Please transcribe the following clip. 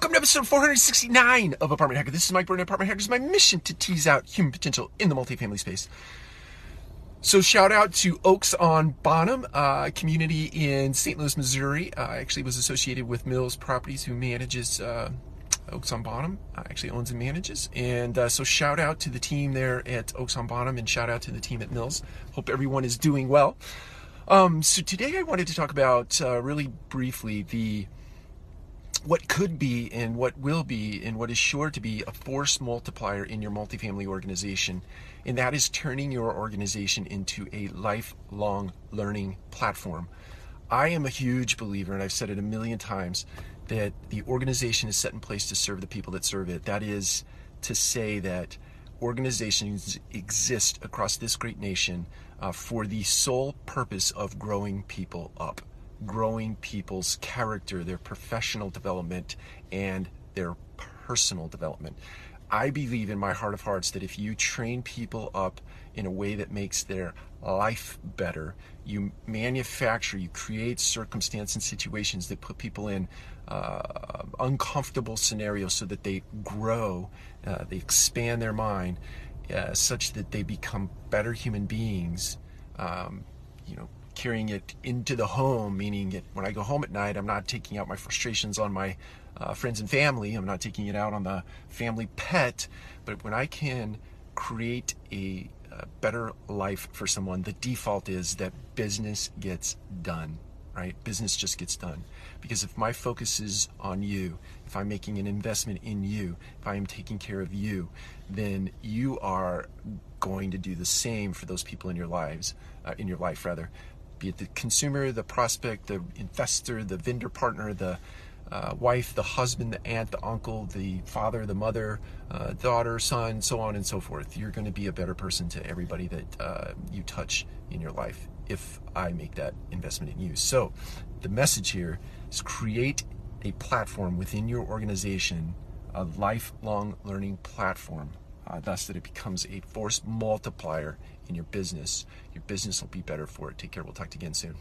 Welcome to episode 469 of Apartment Hacker. This is Mike Burnett, Apartment Hackers. My mission to tease out human potential in the multifamily space. So shout out to Oaks on Bonham, uh, community in St. Louis, Missouri. I actually was associated with Mills Properties, who manages uh, Oaks on Bonham. Uh, actually owns and manages. And uh, so shout out to the team there at Oaks on Bonham, and shout out to the team at Mills. Hope everyone is doing well. Um, so today I wanted to talk about really briefly the what could be and what will be and what is sure to be a force multiplier in your multifamily organization, and that is turning your organization into a lifelong learning platform. I am a huge believer, and I've said it a million times, that the organization is set in place to serve the people that serve it. That is to say that organizations exist across this great nation uh, for the sole purpose of growing people up growing people's character, their professional development, and their personal development. I believe in my heart of hearts that if you train people up in a way that makes their life better, you manufacture, you create circumstance and situations that put people in uh, uncomfortable scenarios so that they grow, uh, they expand their mind, uh, such that they become better human beings. Um, you know, carrying it into the home, meaning that when I go home at night, I'm not taking out my frustrations on my uh, friends and family. I'm not taking it out on the family pet. But when I can create a, a better life for someone, the default is that business gets done right? Business just gets done. Because if my focus is on you, if I'm making an investment in you, if I am taking care of you, then you are going to do the same for those people in your lives, uh, in your life rather be it the consumer, the prospect, the investor, the vendor partner, the uh, wife, the husband, the aunt, the uncle, the father, the mother, uh, daughter, son, so on and so forth. You're going to be a better person to everybody that uh, you touch in your life if I make that investment in you. So, the message here is create a platform within your organization, a lifelong learning platform uh, thus that it becomes a force multiplier in your business. Your business will be better for it. Take care. We'll talk to you again soon.